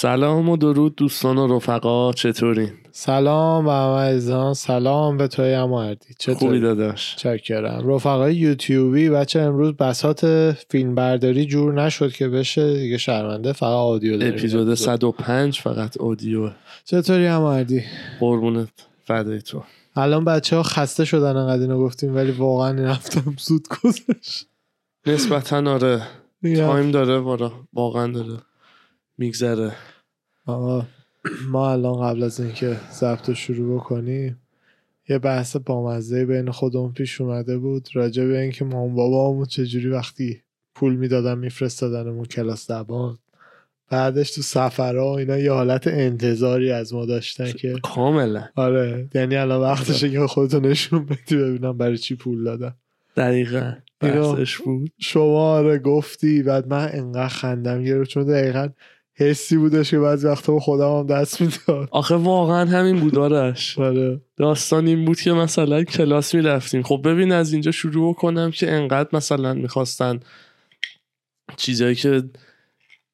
سلام و درود دوستان و رفقا چطورین سلام به همه عزیزان سلام به توی اماردی خوبی چطوری؟ داداش. چکرم. رفقای یوتیوبی بچه امروز بسات فیلم برداری جور نشد که بشه دیگه شرمنده فقط آدیو داریم. اپیزود 105 فقط اودیو چطوری اماردی قربونت فدای تو. الان بچه ها خسته شدن انقدر اینو گفتیم ولی واقعا این هفتم زود گذشت. نسبتا آره. تایم داره واقعا داره. میگذره. آقا ما الان قبل از اینکه ضبط رو شروع بکنیم یه بحث بامزه بین خودمون پیش اومده بود راجع به اینکه مام بابامون چجوری وقتی پول می‌دادن میفرستادنمون کلاس زبان. بعدش تو سفرها و اینا یه حالت انتظاری از ما داشتن که کاملا. آره یعنی الان وقتشه که خودتو نشون بدی ببینم برای چی پول دادن. دقیقا. بحثش بود. شما آره گفتی بعد من انقدر خندم گرفت چون دقیقا حسی بودش که بعضی وقتا به خودم هم دست می‌داد. آخه واقعا همین بود آرش. آره. داستان این بود که مثلا کلاس می‌رفتیم. خب ببین از اینجا شروع کنم که انقدر مثلا می‌خواستن چیزایی که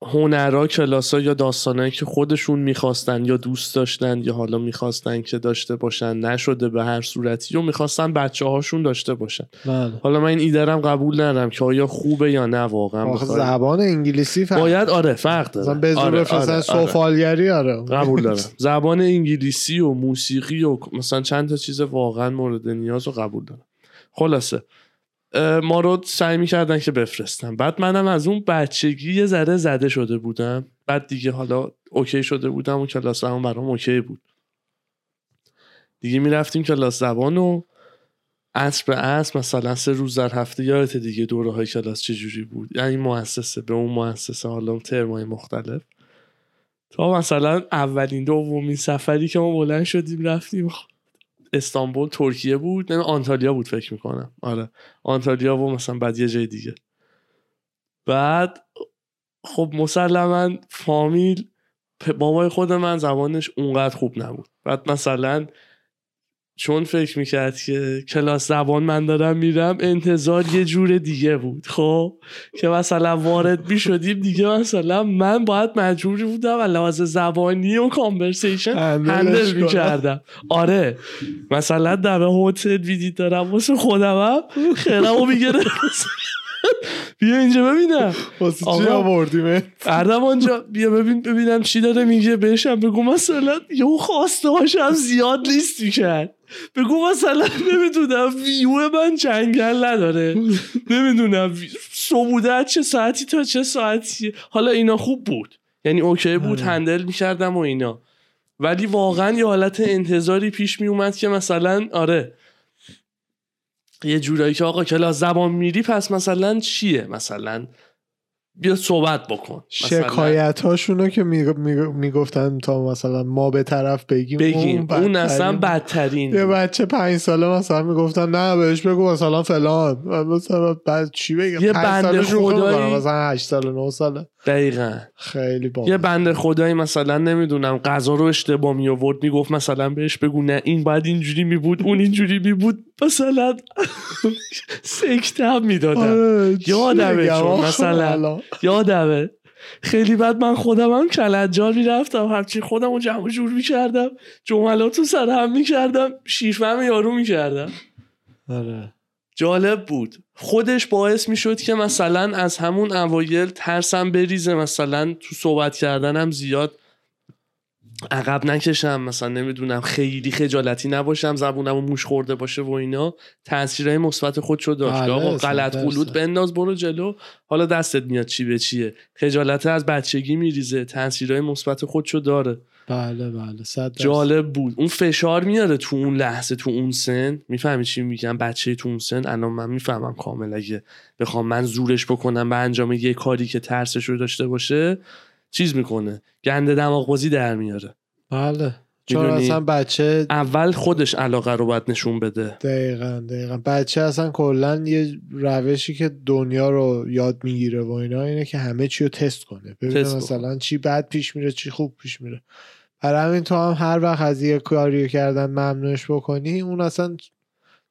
هنرها کلاس ها یا داستانهایی که خودشون می‌خواستن یا دوست داشتن یا حالا می‌خواستن که داشته باشن نشده به هر صورتی و می‌خواستن بچه هاشون داشته باشن. بله. حالا من این ایدرم قبول ندارم که آیا خوبه یا نه واقعا. زبان انگلیسی فرق باید آره فرق داره. به زور آره، آره، آره. سفالگری آره. قبول دارم. زبان انگلیسی و موسیقی و مثلا چند تا چیز واقعا مورد نیاز رو قبول دارم. خلاصه ما رو سعی می‌کردن که بفرستم بعد منم از اون بچگی یه ذره زده شده بودم. بعد دیگه حالا okay شده بودم و کلاس هم برام okay بود. دیگه می‌رفتیم کلاس زبان و عصر به عصر مثلا سه روز در هفته یادت دیگه دوره های کلاس چجوری بود؟ یعنی مؤسسه به اون مؤسسه حالا ترمای مختلف. تا مثلا اولین دومین سفری که ما بلند شدیم رفتیم استانبول ترکیه بود نه آنتالیا بود فکر می‌کنم. آره. آنتالیا و مثلا بعد یه جای دیگه. بعد خب مسلما فامیل بابای خود من زبانش اونقدر خوب نبود. بعد مثلا چون فکر می‌کرد که کلاس زبان من دارم میرم انتظار یه جور دیگه بود. خب؟ که مثلا وارد می‌شدیم دیگه مثلا من باید مجبور بودم از لحاظ زبانی و کانورسیشن هندل. می‌کردم. آره مثلا در هتل ویدیت دارم واسه خودم هم خیرمو می‌گیره بیا اینجا ببینم. واسه چی. آوردیم؟ اردم آنجا بیا ببین ببینم چی داره میگه. بهشم بگو مثلا یه خواسته هاشم زیاد لیست می‌کرد. بگو مثلا نمی‌دونم ویو من جنگل نداره. نمی‌دونم صبوده چه ساعتی تا چه ساعتی. حالا اینا خوب بود. یعنی اوکی بود آره. هندل می‌کردم و اینا. ولی واقعا یه حالت انتظاری پیش میومد که مثلا آره یه جورایی که آقا کلاس زبان میری پس مثلا چیه؟ مثلا بیا صحبت بکن. شکایت هاشونو که میگ- میگ- می‌گفتن تا مثلا ما به طرف بگیم بگیم. اون بدترین اصلا. بدترین یه. بچه پنج ساله مثلا می‌گفتن نه بهش بگو مثلا فلان. مثلا بعد چی بگم؟ یه شوخی خدایی- مثلا هشت ساله نه ساله. دقیقا. خیلی با یه بنده خدایی مثلا نمی‌دونم غذا رو اشتباه می آورد می‌گفت مثلا بهش بگو نه این باید اینجوری می بود اون اینجوری می بود مثلا سکته هم می‌دادم. آره، یادمه چون مثلا-. یادمه. خیلی بعد من خودم هم کلنجار می‌رفتم همچین خودم رو جمع جور می‌کردم جملات رو سر هم می‌کردم شیفم یارو می‌کردم. آره. جالب بود. خودش باعث می‌شد که مثلا از همون اوایل ترسم بریزه. مثلا تو صحبت کردنم زیاد عقب نکشم. مثلا نمی‌دونم خیلی خجالتی نباشم زبونم و موش خورده باشه و اینا. تاثیرهای مثبت خودشو داشت. بله، آقا غلط. قلوت بنداز برو جلو. حالا دستت میاد چی به چیه. خجالت از بچگی میریزه. تاثیرهای مثبت خودشو داره. بله بله. صد. جالب بود. اون فشار میاره تو اون لحظه تو اون سن. می‌فهمی چی میگم؟ بچه تو اون سن. الان من می‌فهمم کامل. اگه بخوام من زورش بکنم به انجام یه کاری که ترسش رو داشته باشه چیز می‌کنه. گنده دماغ بازی در میاره. بله. چون؟ اصلا بچه اول خودش علاقه رو باید نشون بده. دقیقا دقیقا. بچه اصلا کلا یه روشی که دنیا رو یاد می‌گیره و اینا اینه که همه چی رو تست کنه. ببینه تست مثلا چی بد پیش میره چی خوب پیش میره. برای همین تو هم هر وقت از یه کاری کردن ممنوعش بکنی اون اصلا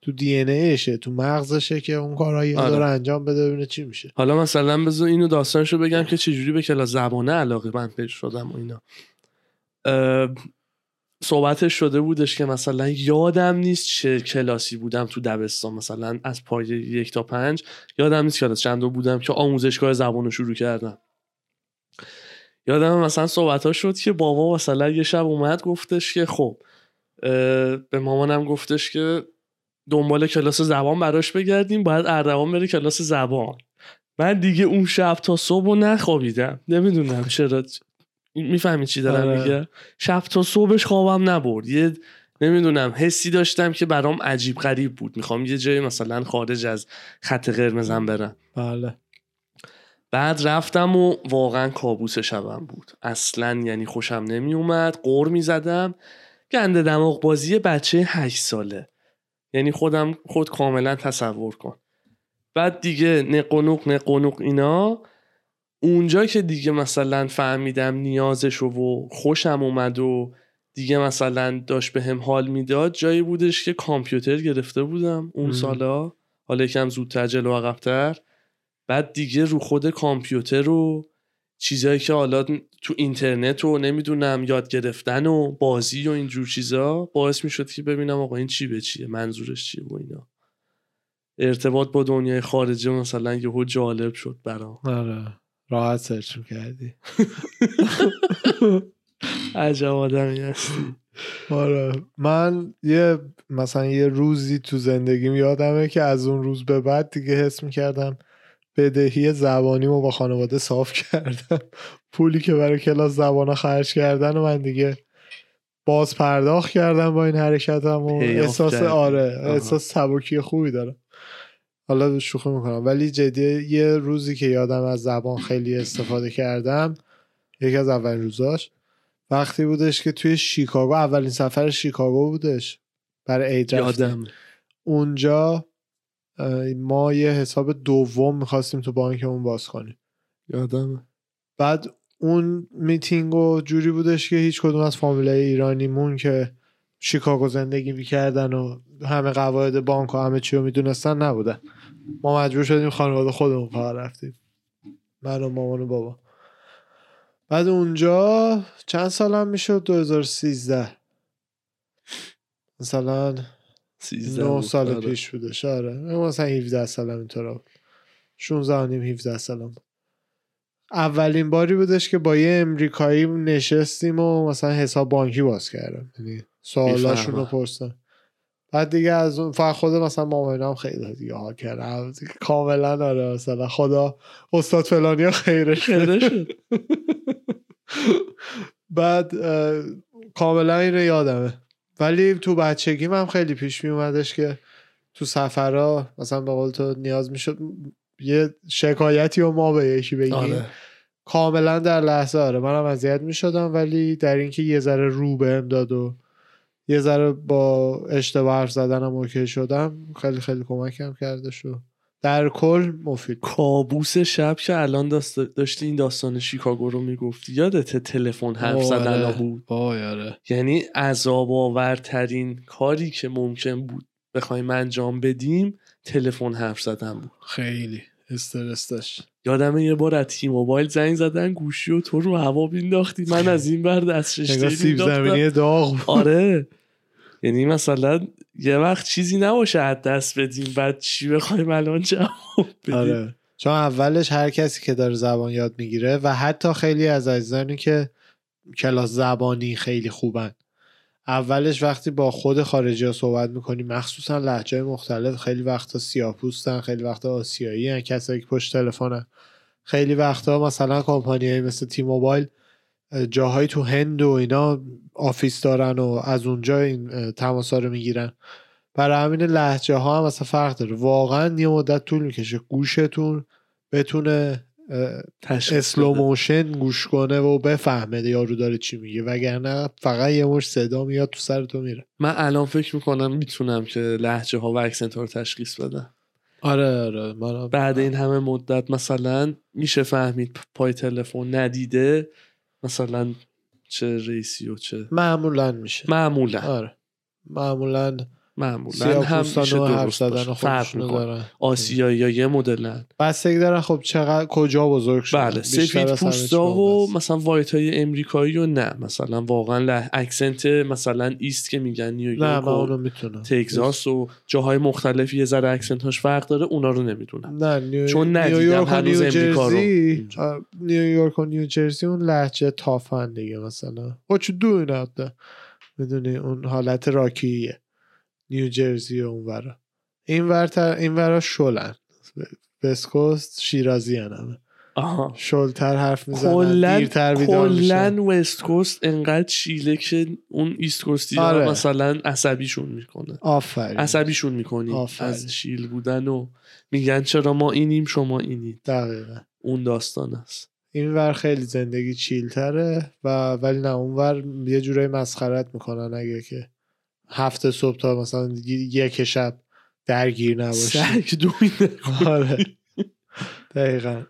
تو دی ان ایشه تو مغزشه که اون کارهایی آره. داره انجام بده ببینه چی میشه. حالا مثلا بذار اینو داستانشو بگم که چجوری به کلاس زبانه علاقه من پیدا شدم و اینا. اه، صحبتش شده بودش که مثلا یادم نیست چه کلاسی بودم تو دبستان. مثلا از پای یک تا پنج یادم نیست کلاس چند بودم که آموزشگاه زبان رو شروع کردم. یادم مثلا صحبت ها شد که بابا مثلا یه شب اومد گفتش که خب به مامانم گفتش که دنبال کلاس زبان براش بگردیم باید اردوان بره کلاس زبان. من دیگه اون شب تا صبح نخوابیدم. نمی‌دونم چرا می‌فهمی چی دارم آره. میگه شب تا صبحش خوابم نبرد. یه نمی‌دونم حسی داشتم که برام عجیب غریب بود. می‌خوام یه جایی مثلا خارج از خط قرمزم برم. بله. بعد رفتم و واقعا کابوس شبم بود. اصلا یعنی خوشم نمی اومد قور می زدم گنده دماغ بازی بچه هشت ساله. یعنی خودم خود کاملا تصور کن. بعد دیگه نقنق نقنق اینا. اونجا که دیگه مثلا فهمیدم نیازش و خوشم اومد و دیگه مثلا داشت به هم حال می‌داد جایی بودش که کامپیوتر گرفته بودم اون. سالا. حالا یکم زودتر جلو عقبتر. بعد دیگه رو خود کامپیوتر و چیزایی که حالا تو اینترنت و نمی‌دونم یاد گرفتن و بازی و اینجور چیزا باعث می‌شد که ببینم آقا این چی به چیه منظورش چیه و اینا. ارتباط با دنیای خارجی مثلا یهو جالب شد برام. آره. راحت سرچ کردی عجب آدمی هستی. آره. من یه مثلا یه روزی تو زندگیم یادمه که از اون روز به بعد دیگه حس می‌کردم بدهی زبانیمو با خانواده صاف کردم. پولی که برای کلاس زبان خرج کردن و من دیگه باز پرداخت کردم با این حرکتم و احساس. آره. احساس سبکی خوبی دارم. حالا شوخی می‌کنم. ولی جدی یه روزی که یادم از زبان خیلی استفاده کردم یکی از اولین روزاش وقتی بودش که توی شیکاگو اولین سفر شیکاگو بودش برای عید. یادم. اونجا ما یه حساب دوم می‌خواستیم تو بانکمون باز کنیم. یادم. بعد اون میتینگ و جوری بودش که هیچ کدوم از فامیلای ایرانیمون که شیکاگو زندگی می‌کردن و همه قواعد بانک و همه چی رو می‌دونستن نبودن. ما مجبور شدیم خانواده خودمون فقط رفتیم. من و مامان و بابا. بعد اونجا چند سالم می‌شد؟ 2013 مثلا 13 نه بود. سال آره. پیش بودش آره. مثلا 17 سالم اینطورا بود. 16 و نیم 17 سالم بود. اولین باری بودش که با یه امریکایی نشستیم و مثلا حساب بانکی باز کردم. یعنی سوالاشون رو. پرسن بعد دیگه از اون فقط خود مثلا مامانم خیلی دیگه حال کردم کاملا آره مثلا خدا استاد فلانی خیرش خیره شد. بعد کاملا اینو یادمه. ولی تو بچگیم هم خیلی پیش می اومدش که تو سفرها مثلا به قول تو نیاز می‌شد یه شکایتی و ما به یکی بگیم. آره. کاملا در لحظه آره منم اذیت می‌شدم ولی در اینکه یه ذره رو بهم داد و یه ذره با اشتباه حرف زدنم اوکی شدم. خیلی خیلی کمکم کرده شو در کل مفید. کابوس شب که الان داشت داشتی این داستان شیکاگو رو می‌گفتی. یادت تلفن حرف زدن آره. بود؟ آره. یعنی عذاب آورترین کاری که ممکن بود بخوایم انجام بدیم تلفن حرف زدن بود. خیلی استرس داشت یادمه یه بار از تی موبایل زنگ زدن گوشی و تو رو هوا بینداختی. من از این بر دست سیب زمینی داغ. آره. یعنی مثلا یه وقت چیزی نباشه از دست بدیم بعد چی بخوایم الان جواب بدیم. آره. چون اولش هر کسی که داره زبان یاد می‌گیره و حتی خیلی از عزیزانی که کلاس زبانی خیلی خوبن اولش وقتی با خود خارجی ها صحبت می‌کنی مخصوصا لحجه مختلف خیلی وقتا سیاپوستن خیلی وقتا آسیایی هن کسایی که پشت تلفنن. خیلی وقتا مثلا کمپانی مثل تی موبایل اه، جاهایی تو هند و اینا office دارن و از اونجا این تماس رو می‌گیرن. برای همین لهجه ها هم مثلا فرق داره. واقعا یه مدت طول می‌کشه گوشتون بتونه slow motion گوش کنه و بفهمه یارو داره چی میگه. وگرنه فقط یه مشت صدا میاد تو سر تو میره. من الان فکر می‌کنم می‌تونم که لهجه ها و accent ها رو تشخیص بدم. آره آره. من بعد این همه مدت مثلا میشه فهمید پای تلفن ندیده مثلا چه رئیسی و چه معمولا میشه. معمولا. آره. معمولا معمولا هم حرف زدن می‌کنه. دارن آسیایی ها یه مدلن بستگی دارن خب چقدر کجا بزرگ شدن بله سفید پوستا و. مثلا وایت های امریکایی و نه. مثلا واقعا. اکسنت مثلا ایست که میگن نیویورک و تگزاس و جاهای مختلفی یه ذره اکسنت هاش فرق داره اونا رو نمی‌دونم. نه نیو... چون ندیدم هنوز امریکا رو. نیویورک و نیوجرسی اون لحجه تافن دیگه مثلا. Doing out there? می‌دونی اون حالت راکیه. نیوجرسی و اون ورا این ورتر این ورا شلن. بسکوست شیرازی همه. آها. شلتر حرف می‌زنن کلا دیرتر بیدار میشن. وست کوست انقدر چیله که اون ایست کوستی آره. مثلا عصبیشون می‌کنه. آفرین. عصبیشون می‌کنی. آفرین. از شیل بودن و میگن چرا ما اینیم شما اینید. دقیقا. اون داستان است. این ور خیلی زندگی چیلتره و ولی نه اون ور یه جورایی مسخرت می‌کنن اگه که هفته صبح تا مثلا یک شب درگیر نباشی. سگ دویده آره. دقیقا.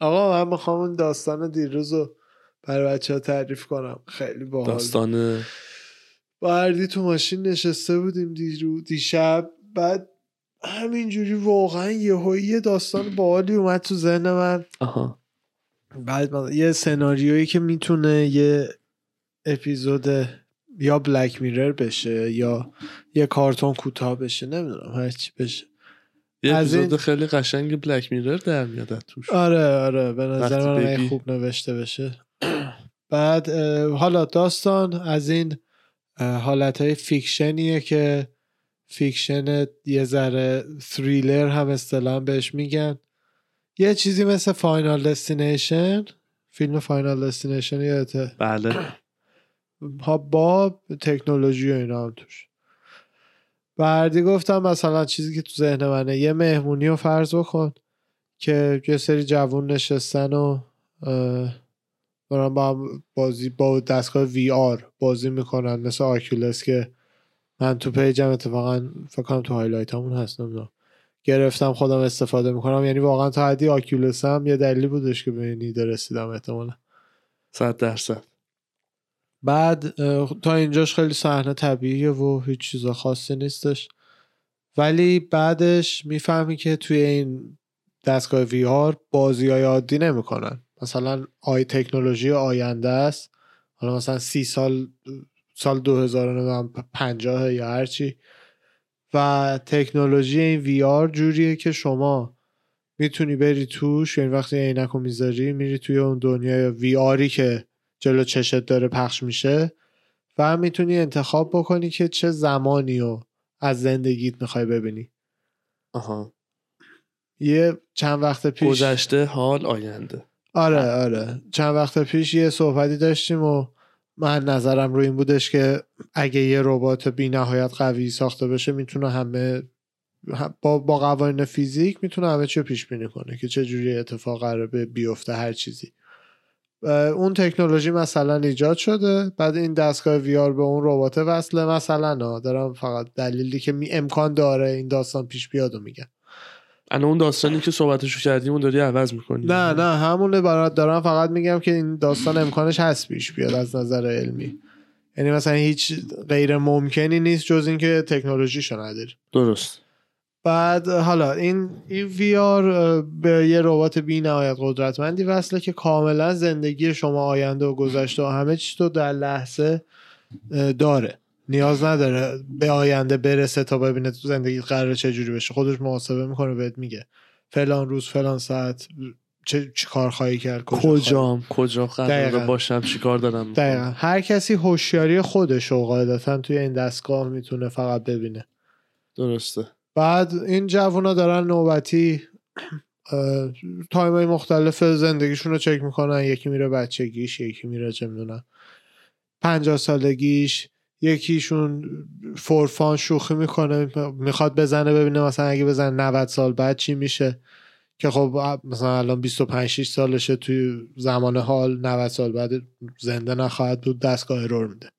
آقا من می‌خوام اون داستان دیروز رو برای بچه ها تعریف کنم. خیلی باحال. داستان با اردی تو ماشین نشسته بودیم دیرو دیشب. بعد همینجوری واقعا یه یه داستان باحالی اومد تو ذهن من. آها. بعد یه سناریویی که می‌تونه یه اپیزود یا بلک میرر بشه یا یه کارتون کوتاه بشه نمی‌دونم هرچی بشه. یه از این- خیلی قشنگ بلک میرر در میاد توش. آره آره به نظر من بگی. خوب نوشته بشه. بعد حالا داستان از این حالت های fiction یه که fiction یه ذره تریلر هم اصطلاحا بهش میگن. یه چیزی مثل Final Destination فیلم Final Destination یادته؟ بله. ها با تکنولوژی و اینا هم توش. بردی گفتم مثلا چیزی که تو ذهن منه یه مهمونی رو فرض بکن که یه سری جوون نشستن و دارن با بازی با دستگاه VR بازی می‌کنن مثل Oculus که من تو page م اتفاقا فکر کنم تو highlight همون هست نمی‌دونم. گرفتم خودم استفاده می‌کنم. یعنی واقعا تا حدی Oculus هم یه دلیلی بودش که به ایده رسیدم احتمالا. صد درصد. بعد تا اینجاش خیلی صحنه طبیعیه و هیچ چیز خاصی نیستش. ولی بعدش می‌فهمی که توی این دستگاه وی آر بازی های عادی نمی‌کنن. مثلا آی تکنولوژی آینده است. حالا مثلا سی سال سال 2050 یا هرچی و تکنولوژی این وی آر جوریه که شما می‌تونی بری توش یعنی وقتی عینک رو می‌ذاری میری توی اون دنیای وی آری که جلو چشت داره پخش میشه و هم می‌تونی انتخاب بکنی که چه زمانی رو از زندگیت می‌خوای ببینی. آها. یه چند وقت پیش گذشته حال آینده. آره آره. چند وقت پیش یه صحبتی داشتیم و من نظرم رو این بودش که اگه یه ربات بی نهایت قوی ساخته بشه می‌تونه همه با, با قوانین فیزیک می‌تونه همه چی رو پیش بینی کنه که چه جوری اتفاق قراره به بیفته هر چیزی. اون تکنولوژی مثلا ایجاد شده. بعد این دستگاه وی آر به اون ربات وصله مثلا دارم فقط دلیلی که می امکان داره این داستان پیش بیاد و میگم الان اون داستانی که صحبتشو کردیم اون داری عوض می‌کنی. نه نه همونه. برات دارم فقط میگم که این داستان امکانش هست پیش بیاد از نظر علمی. یعنی مثلا هیچ غیر ممکنی نیست جز اینکه تکنولوژیشو نداری. درست. بعد حالا این این وی آر به یه ربات بی نهایت قدرتمندی وصله که کاملا زندگی شما آینده و گذشته و همه چیز رو در لحظه داره. نیاز نداره به آینده برسه تا ببینه تو زندگی قراره چه جوری بشه. خودش محاسبه می‌کنه بهت میگه. فلان روز فلان ساعت چه چی کار خواهی کرد کجا کجام کجا دقیقاً. باشم چیکار دارم؟ دقیقا. هر کسی هوشیاری خودش رو قاعدتا توی این دستگاه می‌تونه فقط ببینه. درسته. بعد این جوونا دارن نوبتی تایم های مختلف زندگیشون رو چک می‌کنن. یکی میره بچگیش یکی میره چه می‌دونم پنجاه سالگیش. یکیشون for fun شوخی می‌کنه می‌خواد بزنه ببینه مثلا اگه بزنه 90 سال بعد چی میشه. که خب مثلا الان 25 6 سالشه توی زمان حال 90 سال بعد زنده نخواهد بود دستگاه error میده.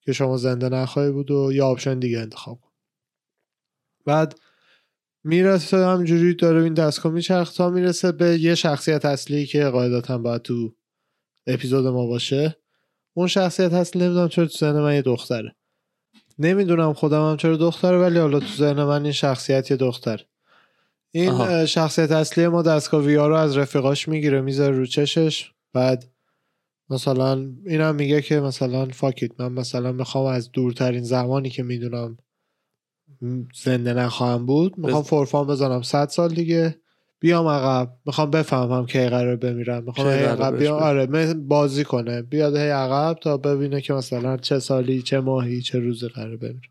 که شما زنده نخواهی بود و یا option دیگه انتخاب کن. بعد می‌رسه همجوری داره این دستگاه میچرخ تا می‌رسه به یه شخصیت اصلی که قاعدتا باید تو اپیزود ما باشه. اون شخصیت اصلی نمی‌دونم چرا تو ذهن من یه دختره. نمی‌دونم خودم هم چرا دختره ولی حالا تو ذهن من این شخصیت یه دختر. این آها. شخصیت اصلی ما دستگاه وی رو از رفیقاش می‌گیره می‌ذاره رو چشش. بعد مثلا اینم میگه که مثلا فاکیت من مثلا می‌خوام از دورترین زمانی که می‌دونم زنده نخواهم بود می‌خوام بز- فورفام بزنم. 100 سال دیگه. بیام عقب. می‌خوام بفهمم که قرار بمیرم. می‌خوام کی هی عقب بیام. آره بازی کنه. بیاد هی عقب تا ببینه که مثلا چه سالی چه ماهی چه روزی قرار بمیره.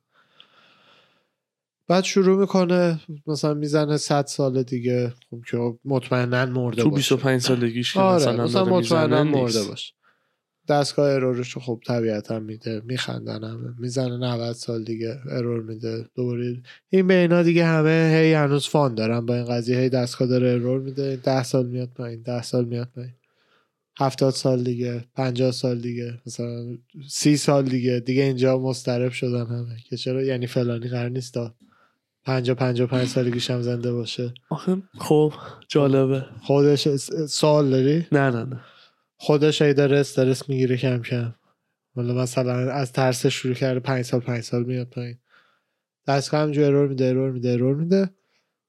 بعد شروع می‌کنه مثلا می‌زنه 100 سال دیگه. خب که مطمئنا مرده تو باشه. 25 سالگیش که آره مثلا, مثلا مطمئنا مرده. باشه. دستگاه ارورش رو خب طبیعتا میده میخندن همه می‌زنه 90 سال دیگه ارور میده. دوباره این به اینا دیگه همه هی هنوز فان دارن با این قضیه هی دستگاه داره ارور میده. 10 سال میاد پایین 10 سال میاد پایین. 70 سال دیگه 50 سال دیگه مثلا 30 سال دیگه دیگه اینجا مضطرب شدن همه که چرا؟ یعنی فلانی قرار نیست تا 50 55 سالگیش هم زنده باشه. آخه خب جالبه. خودش سوال داری؟ نه نه نه. خودش هی داره استرس می‌گیره کم کم. مثلا از ترس شروع کرده پنج سال پنج سال میاد پایین. دستگاه همجور error میده error میده error میده.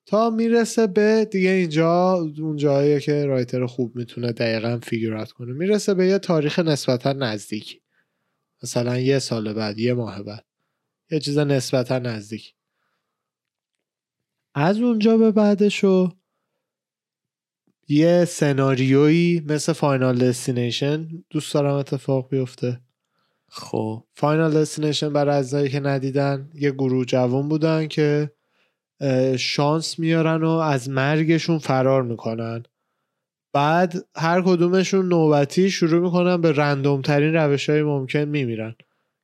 تا می‌رسه به دیگه اینجا اون جاییه که writer خوب می‌تونه دقیقا figure out کنه. می‌رسه به یه تاریخ نسبتا نزدیک. مثلا یه سال بعد یه ماه بعد. یه چیز نسبتا نزدیک. از اونجا به بعدشو یه سناریویی مثل Final Destination دوست دارم اتفاق بیفته. خب. فاینال دستینیشن برای اعضایی که ندیدن یه گروه جوان بودن که شانس میارن و از مرگشون فرار می‌کنن. بعد هر کدومشون نوبتی شروع می‌کنن به رندوم ترین روش های ممکن میمیرن.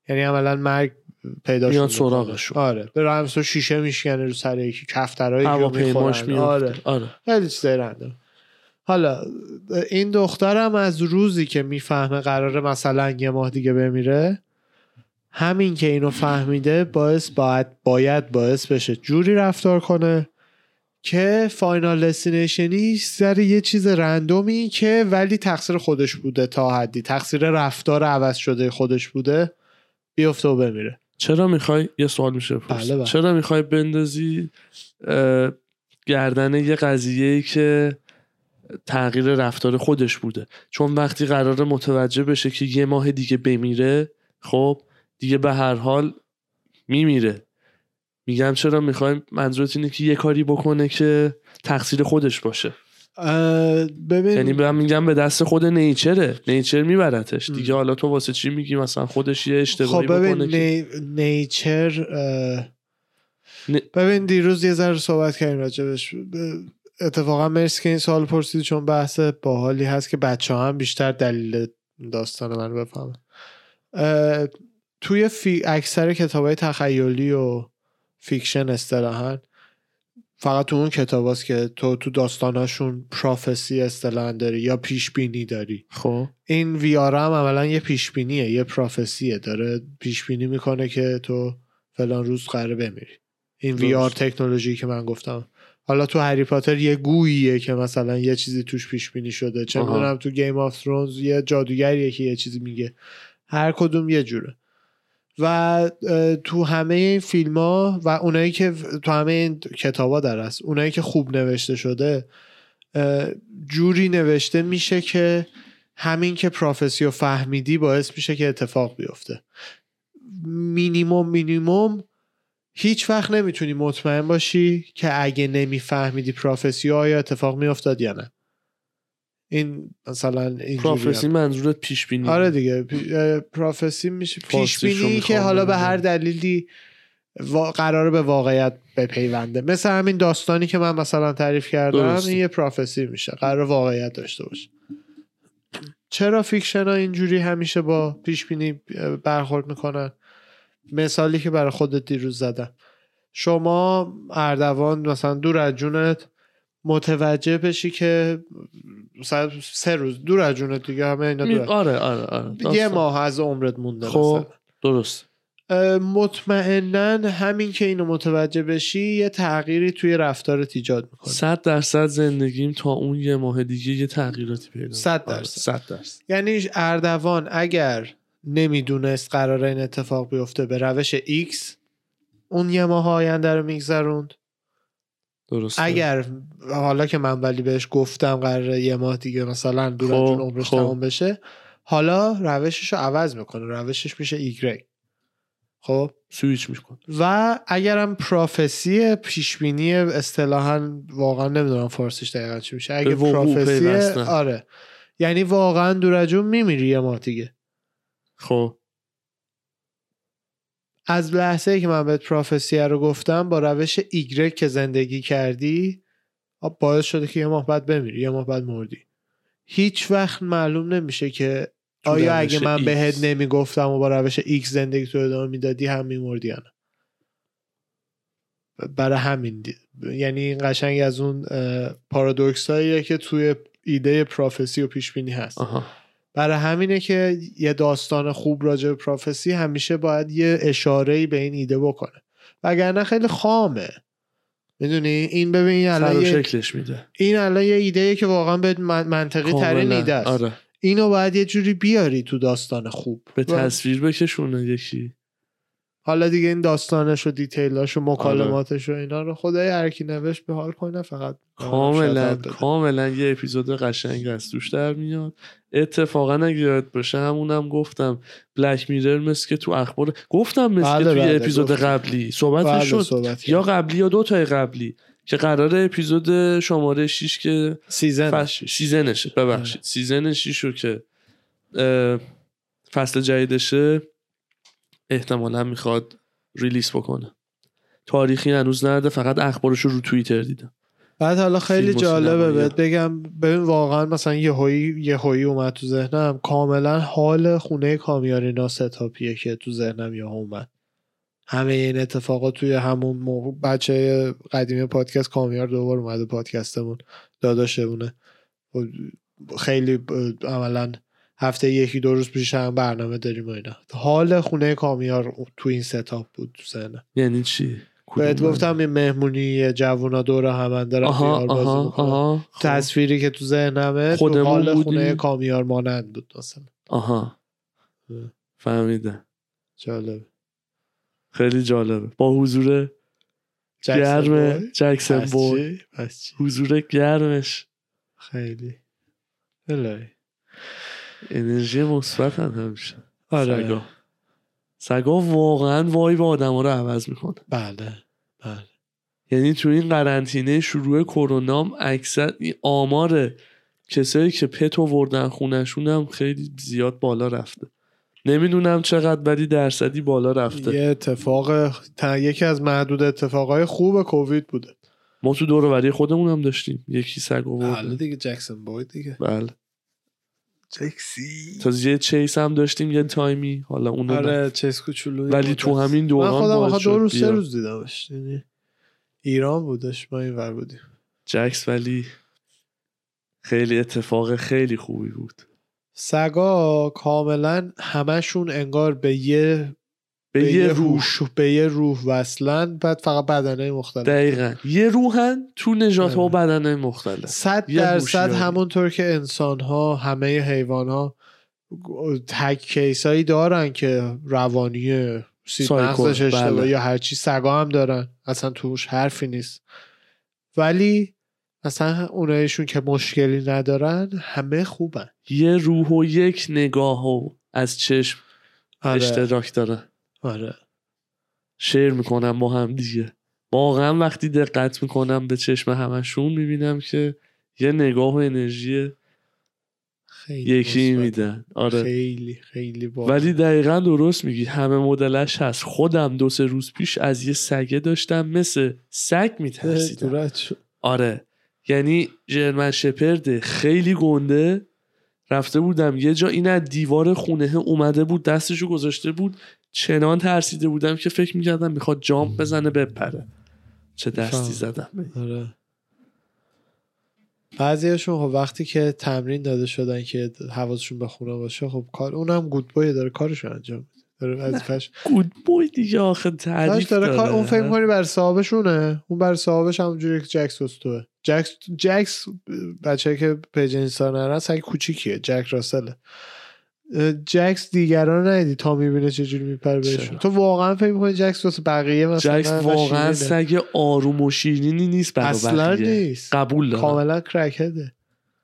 یعنی عملا مرگ پیدا میاد سراغشون. آره. به رمز و شیشه میشکنه رو سر یکی کفترهایی که می‌خورن. آره. آره. خیلی چیزای رندوم. حالا این دخترم از روزی که می‌فهمه قراره مثلا یه ماه دیگه بمیره همین که اینو فهمیده باعث باید باید باعث بشه جوری رفتار کنه که فاینال دستینیشنی سر یه چیز رندومی که ولی تقصیر خودش بوده تا حدی تقصیر رفتار عوض شده خودش بوده بیفته و بمیره چرا می‌خوای یه سوال میشه. بله، بله. چرا می‌خوای بندازی گردن یه قضیه که تغییر رفتار خودش بوده. چون وقتی قراره متوجه بشه که یه ماه دیگه بمیره خب دیگه به هر حال میمیره. میگم چرا؟ می‌خوایم منظورت اینه که یه کاری بکنه که تقصیر خودش باشه. ببین یعنی من میگم به دست خود نیچره. نیچر میبرتش. دیگه حالا تو واسه چی میگی مثلا خودش یه خب اشتباهی ببین بکنه که نی... نیچر اه،. ببین دیروز یه ذره صحبت کردیم راجبش ب- اتفاقا مرسی که این سوال پرسید چون بحث باحالی هست که بچه هم بیشتر دلیل داستان من بفهمن. توی فی... اکثر کتاب های تخیلی و fiction اصطلاحا فقط تو اون کتاب هست که تو تو داستاناشون prophecy اصطلاحا داری یا پیش بینی داری. خب. این VR هم عملا یه پیش بینیه یه prophecy ه. داره پیش بینی می‌کنه که تو فلان روز قراره بمیری. این VR درست. تکنولوژی که من گفتم. حالا تو هری پاتر یه گوییه که مثلا یه چیزی توش پیش بینی شده. چه. می‌دونم تو گیم آف ترونز یه جادوگریه که یه چیزی میگه. هر کدوم یه جوره. و تو همه این فیلم ها و اونایی که تو همه این کتاب ها در هست اونایی که خوب نوشته شده جوری نوشته میشه که همین که prophecy رو فهمیدی باعث میشه که اتفاق بیفته. مینیموم مینیموم هیچ وقت نمی‌تونی مطمئن باشی که اگه نمیفهمیدی پروفسی آیا اتفاق میافتاد یا نه. این مثلا پروفسی منظورت پیش بینی آره دیگه. پروفسی میشه پیش بینی که حالا به. هر دلیلی وا... قراره به واقعیت بپیونده. مثل همین داستانی که من مثلا تعریف کردم. این یه پروفسی میشه. قرار واقعیت داشته باشه. چرا fiction ها اینجوری همیشه با پیش بینی برخورد می‌کنن؟ مثالی که برای خودت دیروز زدم شما اردوان مثلا دور از جونت متوجه بشی که مثلا سه روز دور از جونت دیگه همه اینا دور آره آره آره یه داستان. ماه از عمرت مونده خب. درست مطمئنا همین که اینو متوجه بشی یه تغییری توی رفتارت ایجاد می‌کنه صد درصد زندگیم تا اون یه ماه دیگه یه تغییراتی پیدا صد آره، درصد. صد درصد یعنی اردوان اگر نمی‌دونست قرار این اتفاق بیفته به روش X. اون یه ماه آینده رو میگذروند. درسته. اگر حالا که من ولی بهش گفتم قرار یه ماه دیگه مثلا دوران خب، عمرش خب. تمام بشه حالا روشش رو عوض می‌کنه روشش میشه ایگری خب؟ سویچ میکن و اگرم پروفسی پیشبینی اصطلاحا واقعا نمی‌دونم فارسیش دقیقا چی میشه اگه پروفسی. آره. یعنی واقعا دور از جون میمیری یه ماه دیگه. خب. از لحظه ای که من بهت پروفسیه رو گفتم با روش ایگرگ که زندگی کردی باعث شده که یه ماه بعد بمیری یه ماه بعد مردی. هیچ وقت معلوم نمیشه که آیا اگه من. بهت نمی‌گفتم و با روش ایکس زندگی تو ادامه می‌دادی هم میمردی یا نه؟ برای همین دی... یعنی این قشنگ از اون پارادوکس هاییه که توی ایده پروفسی و پیش بینی هست. آها. برای همینه که یه داستان خوب راجع به پروفسی همیشه باید یه اشاره به این ایده بکنه. وگرنه خیلی خامه. می‌دونی؟ این ببین سر الان. شکلش میده. این الان یه ایده که واقعا به من- منطقی ترین. ایده است. آره. اینو باید یه جوری بیاری تو داستان خوب. به تصویر بکشونه یکی. حالا دیگه این داستانش و دیتیلاش آره. و مکالماتش و اینا رو خدای هر کی نوشت به حال کنه فقط کاملا. کاملا یه اپیزود قشنگ از توش در میاد اتفاقا اگه یاد باشه همونم گفتم بلک میرر مثل که تو اخبار گفتم مثل بله، توی بله، اپیزود گفتی. قبلی صحبت بله، شد صحبت یا. قبلی یا دو تای قبلی که قرار اپیزود شماره 6 که season فص... season شه ببخشید season 6 رو که فصل جدیدشه احتمالا می‌خواد release بکنه. تاریخی هنوز نرده فقط اخبارش رو رو توییتر دیدم بعد حالا خیلی جالبه. بهت بگم ببین واقعا مثلا یه هایی یه هایی اومد تو ذهنم. کاملا حال خونه کامیارینا ستاپیه که تو ذهنم یه اومد. همه این اتفاقات توی همون موقع بچه قدیمی پادکست کامیار دوبار اومده پادکستمون داداشمونه. خیلی عملا هفته یکی دو روز پیش هم برنامه داریم و اینا. حال خونه کامیار تو این ستاپ بود تو ذهنم. یعنی چی؟ بهت گفتم این مهمونی جوونا دور هم دارن آها بازی آها خب. تصویری که تو ذهنمه تو حال؟ خونه کامیار مانند بود مثلا. آها. فهمیدم. جالب خیلی جالبه. با حضور گرم؟ پس چی؟ حضور گرمش. خیلی. الهی. انرژی مثبت هم همیشه. آره. سگا. سگا واقعا وای به آدم رو عوض می‌کنه. بله بله. یعنی تو این قرنطینه شروع کرونام اکثر این آمار کسایی که پت آوردن خونشون هم خیلی زیاد بالا رفته. نمی‌دونم چقدر ولی درصدی بالا رفته. یه اتفاق تا یکی از محدود اتفاقای خوب کووید بوده. ما تو دور وری خودمون هم داشتیم. یکی سگ آورد دیگه جکسون بوی دیگه. بله. جکسی تا یه چیس هم داشتیم یه تایمی حالا اونو نه. آره چیز کوچولویی ولی تو. همین دوران من خودم دو روز سه. روز دیدمش یعنی ایران بودش ما این ور بودیم جکس ولی خیلی اتفاق خیلی خوبی بود سگا کاملا همشون انگار به یه به, یه روح. به یه روح وصلن بعد فقط بدنه مختلف. دقیقا. یه روحن تو نجات ها آره. بدنه مختلف. صد درصد. همونطور که انسان ها همه حیوان ها تک کیسایی دارن که روانی سیب سایکو، مغزش اشتباه بله. یا هرچی سگا هم دارن. اصلا توش حرفی نیست. ولی مثلا اونایشون که مشکلی ندارن همه خوبن. یه روح و یک نگاه و از چشم آره. اشتراک دارن. آره. شیر می‌کنم با هم دیگه. واقعا وقتی دقت می‌کنم به چشم همشون می‌بینم که یه نگاه و انرژی خیلی یکی. میدن آره. خیلی خیلی با ولی دقیقا درست میگی. همه مدلش هست. خودم دو سه روز پیش از یه سگه داشتم مثل سگ میترسیدم. آره. یعنی جرمن شپرده خیلی گنده. رفته بودم یه جا این از دیوار خونه اومده بود دستشو گذاشته بود. چنان ترسیده بودم که فکر می‌کردم می‌خواد جامپ بزنه بپره. چه دستی. زدم. آره. بعضیاشون خب وقتی که تمرین داده شدن که حواسشون به خونه باشه خب کار اونم گود بوی داره کارشو انجام میده. داره وظیفش گود بوی دیگه آخه تعریف داره داره کار اون فکر کنی بر صاحبشونه؟ اون بر صاحبش همونجوری که جکس وستوه جکس جکس بچه که پیج اینستا نرن سگ کوچیکیه. جک راسله. جکس دیگران رو ندیدی تا می‌بینه چجوری میپره بهشون؟ تو واقعا فکر می‌کنی جکس واسه بقیه مثلا جکس واقعا؟ سگ آروم و شیرینی نیست برای اصلا بقیه. نیست قبول دارم کاملا کرکده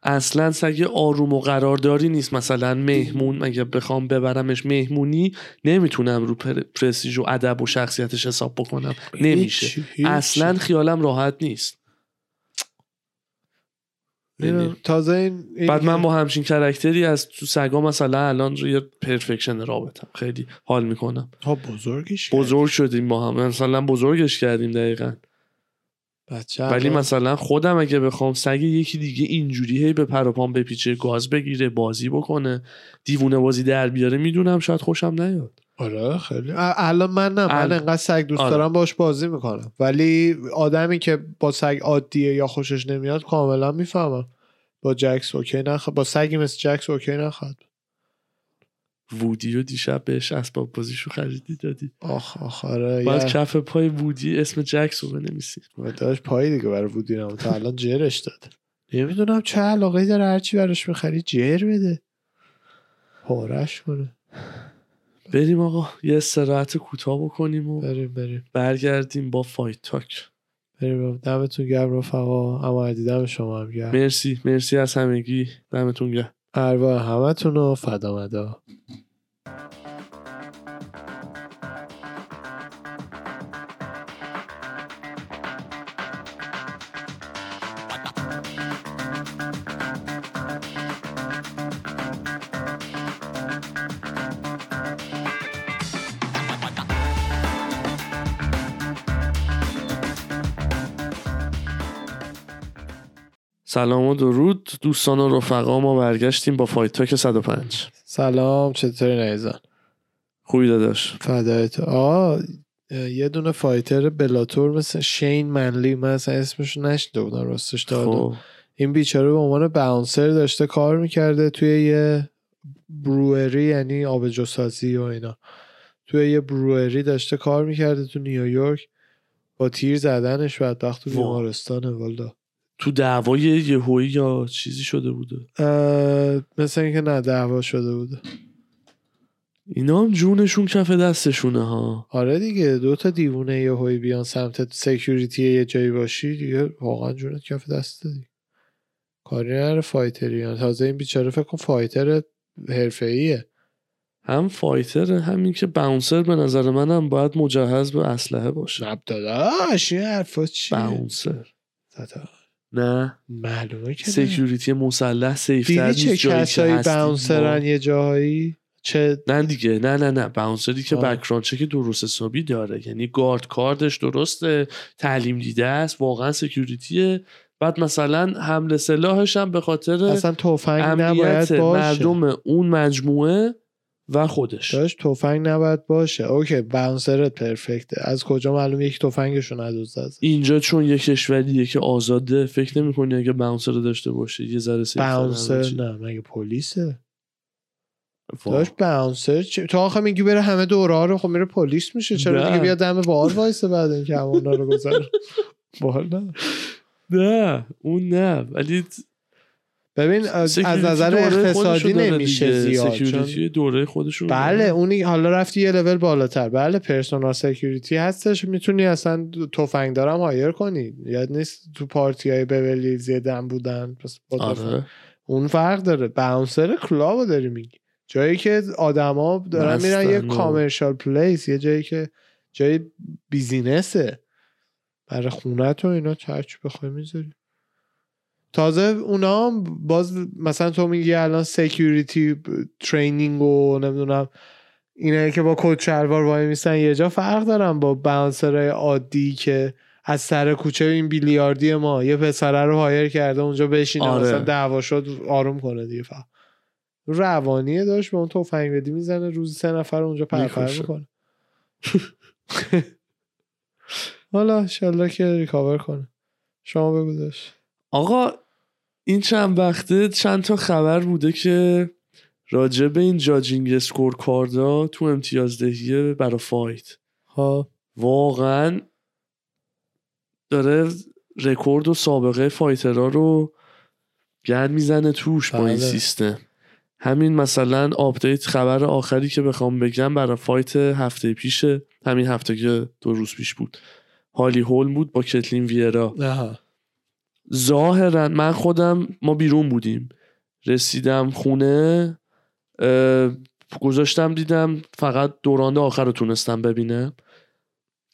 اصلا سگ آروم و قرارداری نیست مثلا مهمون اگه بخوام ببرمش مهمونی نمی‌تونم رو پر- پرستیژ و ادب و شخصیتش حساب بکنم نمیشه. اصلا خیالم راحت نیست تازه این, این بعد من با همچین کرکتری از تو سگا مثلا الان روی پرفکشن رابطم. خیلی حال می‌کنم. ها بزرگش کرد. بزرگ شدیم با هم. مثلا بزرگش کردیم دقیقا. بچه ولی مثلا خودم اگه بخوام سگ یکی دیگه اینجوری هی به پر و پام بپیچه گاز بگیره بازی بکنه دیوونه بازی در بیاره می‌دونم شاید خوشم نیاد. آره خیلی. الان من نه من انقدر سگ دوست آره. دارم باش بازی می‌کنم. ولی آدمی که با سگ عادیه یا خوشش نمیاد کاملا می‌فهمم. با جکس اوکی نخواد با سگی مثل جکس اوکی نخواد. وودی رو دیشب بهش اسباب بازیشو خریدی دادی. آخ آخ آره باید یه- کف پای وودی اسم جکس رو بنویسی. داشت پایی دیگه برای وودی نمون تا الان جرش داد. نمی‌دونم چه علاقه داره هرچی براش می‌خری جر بده. پاره‌ش کنه. بریم آقا یه استراحت کوتاه بکنیم و بریم بریم. برگردیم با فایت تاک. بریم. دمتون گرم رفقا. اما دم شما هم گرم. مرسی مرسی از همگی. دمتون گرم. ارواح همتون رو فدا سلام و درود. دوستان و رفقا ما برگشتیم با فایت تاک 105 سلام چطوری نیزن خوبی داداش. فدای تو. آه اه، یه دونه fighter بلاتور مثل شین منلی من اصلا اسمش نشده بودم راستش دادم خب. این بیچاره به عنوان bouncer داشته کار می‌کرده توی یه brewery یعنی آبجوسازی و اینا. توی یه brewery داشته کار می‌کرده تو نیویورک. با تیر زدنش بدبخت تو. بیمارستانه والا تو دعوای یهویی یا چیزی شده بوده؟ مثل اینکه نه دعوا شده بوده. اینا هم جونشون کف دستشونه ها. آره دیگه دو تا دیوونه یه هوی بیان سمت security یه جایی باشی دیگه واقعا جونت کف دسته دیگه. کاری نره fighter ی ها. تازه این بیچاره فکر کن fighter حرفه‌ایه. هم fighter همین که bouncer به نظر منم باید مجهز به اسلحه باشه. نه داداش این حرفا چیه؟ bouncer دادا، نه معلومه که. سکیوریتی مسلح سیفتر نیست چه که کسایی باونسرن. یه جاهایی چه نه دیگه نه نه نه باونسری که. بکراند چک درست حسابی داره یعنی گارد کاردش درسته تعلیم دیده است واقعا سکیوریتیه بعد مثلا حمله سلاحش هم به خاطر اصلا تفنگ امنیت نباید باشه مردم اون مجموعه و خودش داشت تفنگ نباید باشه اوکی باونسرت پرفکته از کجا معلوم یک تفنگشو ندوزده اینجا چون یه کشوریه که آزاده فکر نمی‌کنی اگه باونسر داشته باشه یه ذره باونسر. نه مگه پلیسه. داشت باونسر چه؟ تو آخه میگی بره همه دوره ها رو خب میره پلیس میشه چرا نه. دیگه بیا دم بار وایسه بعد اینکه همونا رو گذاره بالا نه اون نه ولی ببین از از نظر اقتصادی نمیشه. زیاد سکیوریتی دوره خودشون بله اونی حالا رفتی یه لول بالاتر. بله پرسونال سکیوریتی هستش. می‌تونی اصلا تفنگ دارم هایر کنی. یاد نیست تو پارتی های بولی زیدن بودن. پس. آره. اون فرق داره. bouncer club و داری میگی. جایی که آدما دارن میرن یه commercial place یه جایی که جای business ه برای خونه تو اینا church بخوای می‌ذاری. تازه اونا هم باز مثلا تو میگی الان security training و نمی‌دونم اینه که با کت شلوار وای میسن یه جا فرق دارن با bouncer های عادی که از سر کوچه این بیلیاردی ما. یه پسره رو hire کرده اونجا بشینه آره. مثلا دعوا شد آروم کنه دیگه. فقط روانیه داشت به اون تفنگ بدی می‌زنه روزی سه نفر اونجا پرپر. می‌کنه. حالا انشالله که recover کنه. شما بگو داشت. آقا این چند وقته چند تا خبر بوده که راجع به این judging scorecard ا تو امتیازدهی برای fight. ها. واقعا داره رکورد و سابقه fighter ها رو گند می‌زنه توش با این بله. سیستم. همین مثلا update خبر آخری که بخوام بگم برای fight هفته پیشه همین هفته که دو روز پیش بود. هالی هولم بود با کتلین ویرا. ظاهرا من خودم ما بیرون بودیم. رسیدم خونه گذاشتم دیدم فقط دو راند آخر رو تونستم ببینم.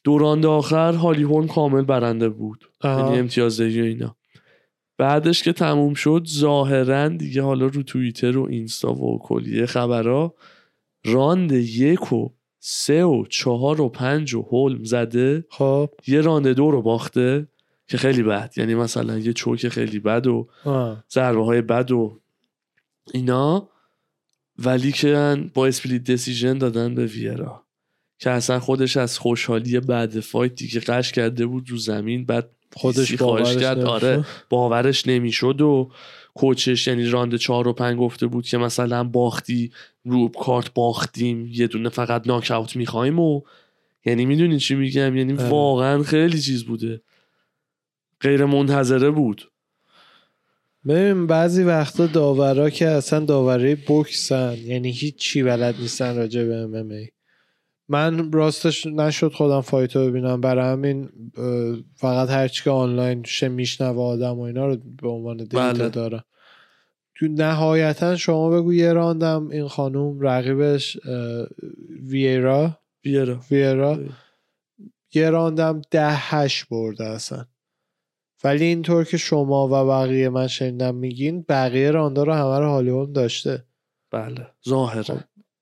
دو راند آخر هالی هولم کامل برنده بود. یعنی امتیازدهی و اینا. بعدش که تموم شد ظاهرا دیگه حالا رو توییتر و اینستا و کلیه خبرها راند یک و سه و چهار و پنج و هولم زده. خب. یه راند دو رو باخته. که خیلی بد یعنی مثلا یه choke خیلی بد و. ضربه های بد و اینا ولی که با split decision دادن به ویرا که اصلا خودش از خوشحالی بعد fight دیگه غش کرده بود رو زمین بعد خودش باورش کرد. آره باورش نمی‌شد و کوچش یعنی راند چهار و پنج گفته بود که مثلا باختی رو کارت باختیم یه دونه فقط ناکاوت می‌خوایم و یعنی می‌دونی چی میگم یعنی آره. واقعا خیلی چیز بوده غیر منتظره بود. ببین بعضی وقتا داورا که اصلا داوره بوکسن یعنی هیچ چی بلد نیستن راجع به ام من راستش نشد خودم fight و ببینم. برای همین فقط هرچی که آنلاین شه میشنوه آدم و اینا رو به عنوان data بله. دارم. تو نهایتا شما بگو یه راندم. این خانوم رقیبش ویرا. بیارا ویرا. یه راندم ده هشت برده اصلا. ولی اینطور که شما و بقیه من شنیدم میگین بقیه راندا رو همه رو هالی هولم داشته. بله ظاهرا.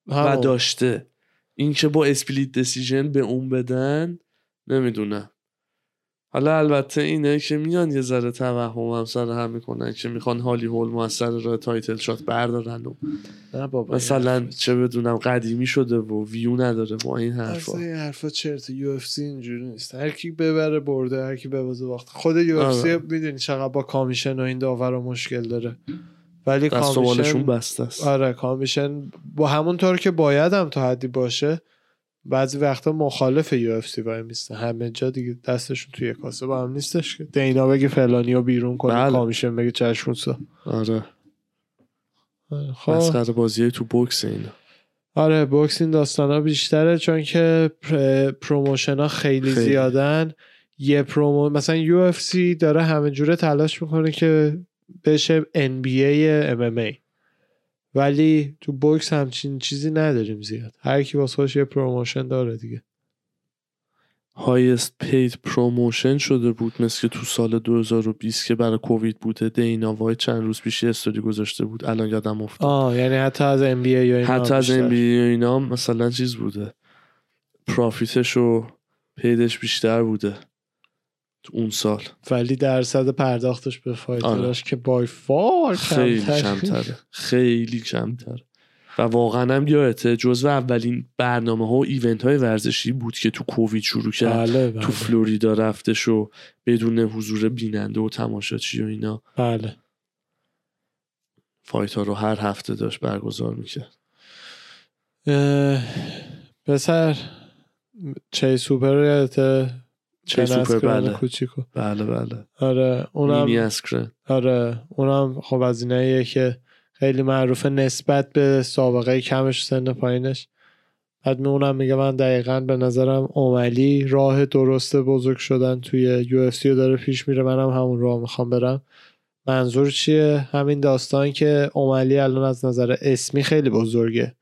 و همون. داشته. این که با split decision به اون بدن نمی‌دونم. حالا البته اینه که میان یه ذره توهم هم سر هم می‌کنن که می‌خوان هالی هولم و از سر راه title shot بردارن و نه بابا مثلا چه بدونم قدیمی شده و ویو نداره با این حرفا. اصلا این حرفا چرت UFC اینجوری نیست. هر کی ببره برده هر کی ببازه باخت. خود UFC آره. می‌دونی چقدر با commission و این داورا مشکل داره. ولی commission بسته است. آره commission با همون طور که باید هم تا حدی باشه بعضی وقتا مخالف UFC وای میسته همه جا دیگه دستشون توی کاسه با هم نیستش که. دینا بگه فلانی رو بیرون کنه بله. commission بگه چشموسا آره. خب. مسخره بازی تو بوکس اینا. آره بوکس این داستان ها بیشتره چون که پر... promotion ها خیلی, خیلی. زیادن. یه promo مثلا UFC داره همه جوره تلاش می‌کنه که بشه NBA MMA ولی تو بوکس همچین چیزی نداریم زیاد. هر کی واسه خودش یه promotion داره دیگه. highest paid promotion شده بود مثل که تو سال 2020 که برای کووید بوده دینا وایت چند روز پیش استوری گذاشته بود. الان یادم افتاد. آه یعنی حتی از NBA یا اینا حتی از بیشتر. NBA و اینا مثلا چیز بوده. profit ش و paid ش بیشتر بوده. اون سال. ولی درصد پرداختش به fighter اش که by far آره. خیلی کمتره. خیلی کمتر و واقعا هم یادته جزو اولین برنامه ها و event های ورزشی بود که تو کووید شروع کرد. بله بله. تو فلوریدا رفتش و بدون حضور بیننده و تماشاچی و اینا. بله. fight ها رو هر هفته داشت برگزار می‌کرد. پسر چیس هوپر رو یادته؟ چیس هوپر بله. کوچیکو. بله بله. آره اونم آره اونم خب از ایناییه که خیلی معروفه نسبت به سابقه کمش سن پایینش. بعد می اونم میگه من دقیقا به نظرم اوملی راه درست بزرگ شدن توی UFC رو داره پیش میره. منم همون راه می‌خوام برم. منظور چیه؟ همین داستان که اوملی الان از نظر اسمی خیلی بزرگه.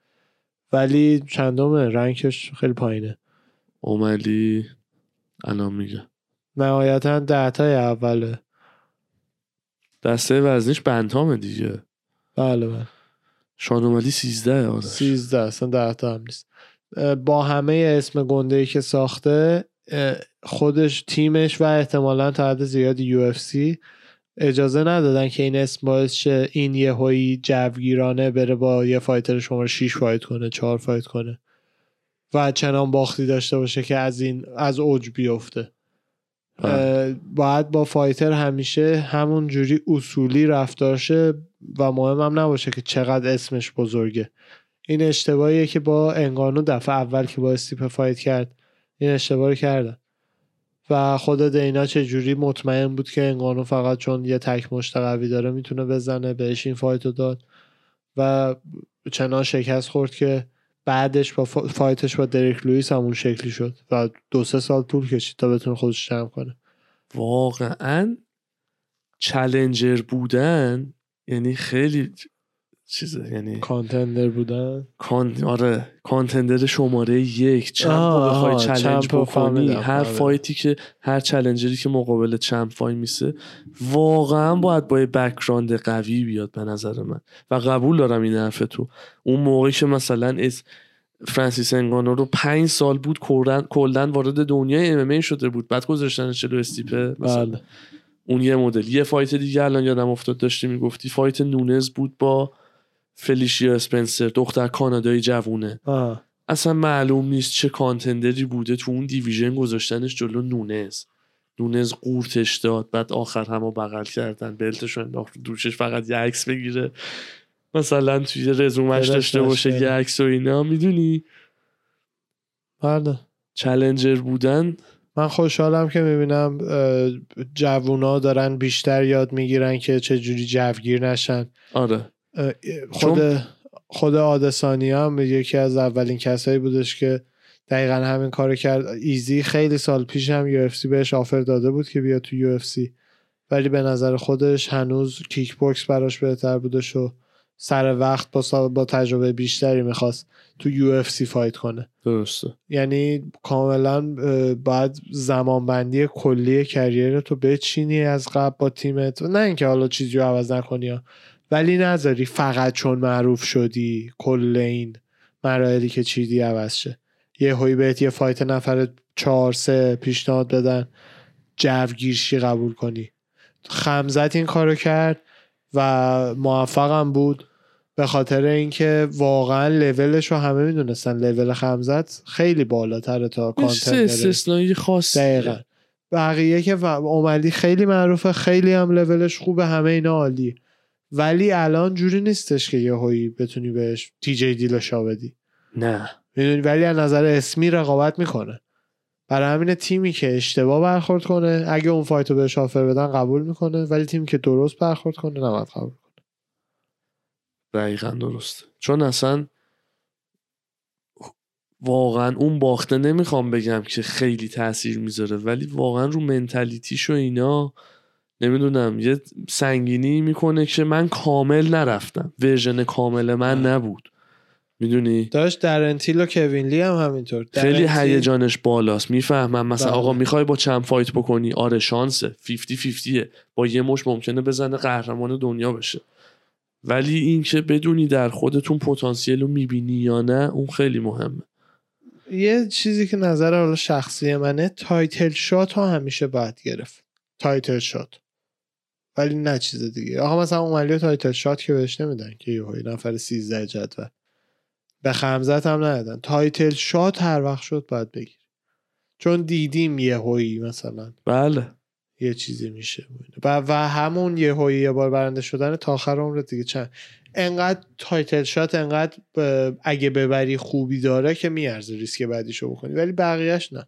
ولی چندمه؟ rank ش خیلی پایینه. اوملی الان میگه. نهایتا دهتای اوله. دسته وزنیش bantam ه دیگه. بله بله. شان اوملی سیزده آره سیزده اصلا ده تا هم نیست. با همه اسم گنده ای که ساخته خودش تیمش و احتمالا تا حد زیادی UFC اجازه ندادن که این اسم باعث شه این یهویی جوگیرانه بره با یه fighter شماره 6 fight کنه چهار fight کنه. و چنان باختی داشته باشه که از این از اوج بیفته. باید با fighter همیشه همون جوری اصولی رفتار شه و مهم هم نباشه که چقدر اسمش بزرگه. این اشتباهیه که با انگانو دفعه اول که با استیپ fight کرد این اشتباه رو کردن. و خود دینا چه جوری مطمئن بود که انگانو فقط چون یه تک مشت قوی داره می‌تونه بزنه بهش این fight رو داد و چنان شکست خورد که بعدش با فا- fight ش با دریک لوئیس همون شکلی شد و دو سه سال طول کشید تا بتونه خودش جمع کنه. واقعا challenger بودن یعنی خیلی چیزه یعنی contender بودن؟ کان... آره contender شماره یک آه، بار بخوای challenge champ رو بکنی فهمیدم، هر آره. fight ی که هر challenger ی که مقابل champ وای میسه واقعا باید با یه background قوی بیاد به نظر من. و قبول دارم این حرف تو اون موقعی که مثلا از فرانسیس انگانو رو پنج سال بود کلن وارد دنیای MMA شده بود. بعد گذاشتنش جلو استیپه مثلا. بله. اون یه مدل. یه fight دیگه الان یادم افتاد داشتی می‌گفتی. fight نونز بود با فلیشیا اسپنسر دختر کانادایی جوونه. آه. اصلا معلوم نیست چه contender ی بوده تو اون division گذاشتنش جلو نونز. نونز قورتش داد بعد آخر همو بغل کردن بلتش رو انداخت دوشش فقط یه عکس بگیره. مثلا توی رزومش داشته باشه. یه عکس و اینا می‌دونی؟ بله. چلنجر بودن. من خوشحالم که می‌بینم جوونا دارن بیشتر یاد می‌گیرن که چه جوری جوگیر نشن. آره. خود خود آدسانی هم یکی از اولین کسایی بودش که دقیقا همین کارو کرد. ایزی خیلی سال پیش هم UFC بهش offer داده بود که بیا تو UFC ولی به نظر خودش هنوز kickbox براش بهتر بودش و سر وقت با, با تجربه بیشتری می‌خواست تو UFC fight کنه. درسته. یعنی کاملا باید زمانبندی کلی career تو بچینی از قبل با تیمت. نه اینکه حالا چیزی رو عوض نکنی. ولی نذاری فقط چون معروف شدی کل این مراحلی که چیدی عوض شه. یه هایی بهت یه فایت نفر چهار سه پیشنهاد بدن جوگیرشی قبول کنی. خمزت این کارو کرد و موفقم بود. به خاطر اینکه واقعا لولش رو همه می‌دونستن. لول خمزت خیلی بالاتره تا استثنایی خاص دقیقا. بقیه که اومدی خیلی معروفه خیلی هم لولش خوبه همه اینا عالی ولی الان جوری نیستش که یه هایی بتونی بهش تی جی دیل شا بدی. نه. می‌دونی؟ ولی از نظر اسمی رقابت می‌کنه. برای همین تیمی که اشتباه برخورد کنه اگه اون فایتو بهش آفر بدن قبول می‌کنه ولی تیمی که درست برخورد کنه نباید قبول کنه. دقیقا درسته. چون اصلا واقعا اون باخته نمی‌خوام بگم که خیلی تاثیر می‌ذاره ولی واقعا رو منتالیتیش و اینا نمی‌دونم یه سنگینی می‌کنه که من کامل نرفتم. version کامل من نبود. می‌دونی؟ داشت دارن تیل و کوین لی هم همینطور. خیلی هیجانش بالاست. می‌فهمم مثلا بله. آقا می‌خوای با چند fight بکنی؟ آره شانسه. 50 50 با یه مشت ممکنه بزنه قهرمان دنیا بشه. ولی این که بدونی در خودتون پتانسیل رو می‌بینی یا نه اون خیلی مهمه. یه چیزی که نظر حالا شخصی منه title shot ها همیشه باید گرفت. title shot. ولی نه چیز دیگه. آقا مثلا اومالی title shot که بهش نمیدن که یه نفر 13 جدول. به خمزات هم ندادن. title shot هر وقت شد باید بگیر. چون دیدیم یه هویی مثلا. بله. یه چیزی میشه. و, و همون یه هویی یه بار برنده شدن تا آخر عمرت دیگه چند. انقدر title shot انقدر اگه ببری خوبی داره که میارزه ریسک بعدیشو بکنی. ولی بقیهش نه.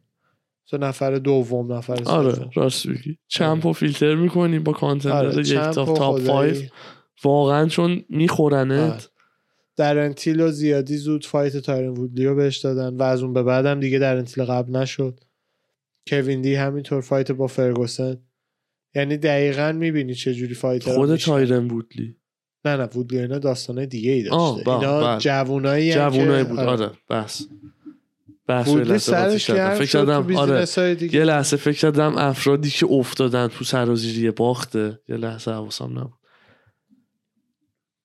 نفر دوم نفر آره سوم. راست بگی چمپ و فیلتر می‌کنی با کانتندر آره، یک تاپ خدایی. 5 واقعا چون آره. میخورنت درنتیل و زیادی زود فایت تایرن وودلیو بهش دادن و از اون به بعدم دیگه درنتیل قبل نشد. کوین دی همینطور فایت با فرگوسن. یعنی دقیقا می‌بینی چه جوری فایت خود تایرن بودلی نه نه وودلی اینا داستانه دیگه ای داشته با- اینا بله. جوونایی جوونای بود آره بس. بحث لحظه فکر کردم آره. یه لحظه فکر کردم افرادی که افتادن تو سرازیری باخته. یه لحظه حواسم نبود.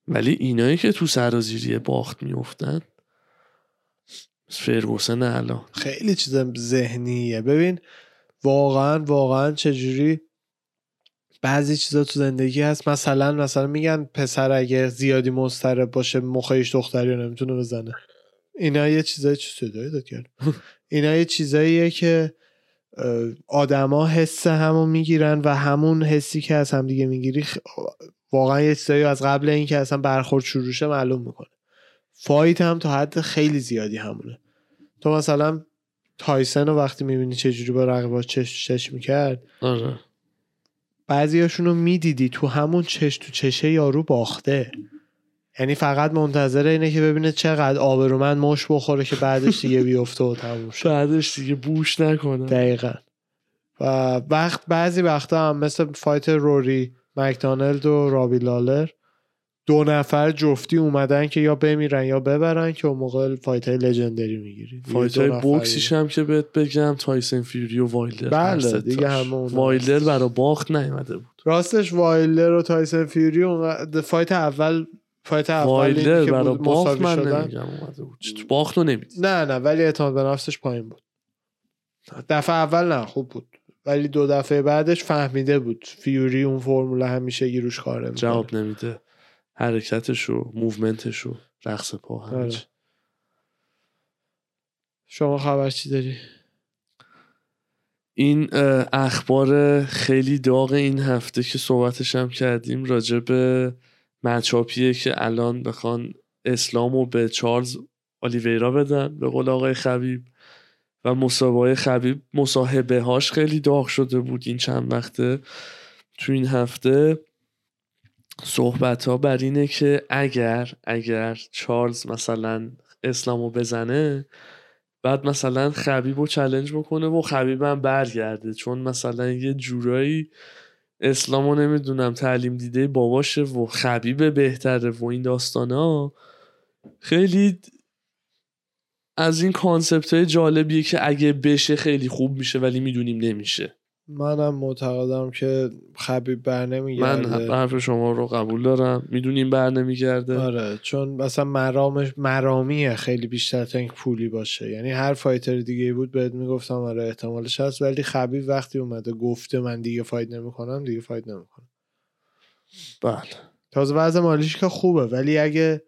ولی اینایی که تو سرازیری باخت میافتن فرگوسن الان خیلی چیز ذهنیه. ببین واقعا واقعا چجوری بعضی چیزا تو زندگی هست. مثلا مثلا میگن پسر اگه زیادی مضطرب باشه مخیش دختری رو نمی‌تونه بزنه. اینا یه چیزای چی صدایی داد کرد؟ اینا یه چیزاییه که آدما حس همو می‌گیرن و همون حسی که از هم دیگه می‌گیری واقعا یه چیزایی از قبل اینکه اصلا برخورد شروع شه معلوم می‌کنه. فایت هم تا حد خیلی زیادی همونه. تو مثلا تایسن رو وقتی می‌بینی چجوری با رقیباش چش چش می‌کرد؟ آره. بعضیاشون رو می‌دیدی تو همون چش تو چشه یارو باخته. یعنی فقط منتظر اینه که ببینه چقدر آبرومند مشت بخوره که بعدش دیگه بیفته و تموم شه. بعدش دیگه بوش نکنه. دقیقا. و وقت بعضی وقتا هم مثل fight روری مکدانلد و رابی لالر دو نفر جفتی اومدن که یا بمیرن یا ببرن که اون موقع fight های legendary می‌گیری fight های بوکسیش هم که بهت بگم تایسن فیوری و وایلدر. بله دیگه همه اون وایلدر برا باخت نیومده بود. راستش وایلدر و تایسن فیوری اون fight اول fight اول وایلدر که بود باخت مساوی من شدن. نمیگم باخت رو نمیدی نه نه ولی اعتماد به نفسش پایین بود. دفعه اول نه خوب بود. ولی دو دفعه بعدش فهمیده بود. فیوری اون فرمول همیشه روش کار جواب نمیده. حرکتش و movement ش و رقص پا همه آره. شما خبر چی داری؟ این اخبار خیلی داغ این هفته که صحبتش هم کردیم راجع به مچاپیه که الان بخوان اسلام رو به چارلز آلیویرا بدن به قول آقای خبیب. و مسابقه خبیب مصاحبه هاش خیلی داغ شده بود این چند وقته. تو این هفته صحبت ها بر اینه که اگر اگر چارلز مثلا اسلامو بزنه بعد مثلا خبیب رو challenge بکنه و خبیب هم برگرده. چون مثلا یه جورایی اسلامو نمی‌دونم تعلیم دیده باباشه و خبیب بهتره و این داستانا خیلی از این concept های جالبیه که اگه بشه خیلی خوب میشه ولی می‌دونیم نمیشه. منم معتقدم که خبیب بر من نمیگرده حرف شما رو قبول دارم. می‌دونیم بر نمیگرده. آره چون مثلا مرامش مرامیه خیلی بیشتر تا اینکه پولی باشه. یعنی هر fighter دیگه بود بهت می‌گفتم آره احتمالش هست. ولی خبیب وقتی اومده گفته من دیگه fight نمی‌کنم دیگه fight نمی‌کنم. بله. تازه وضع مالیش که خوبه. ولی اگه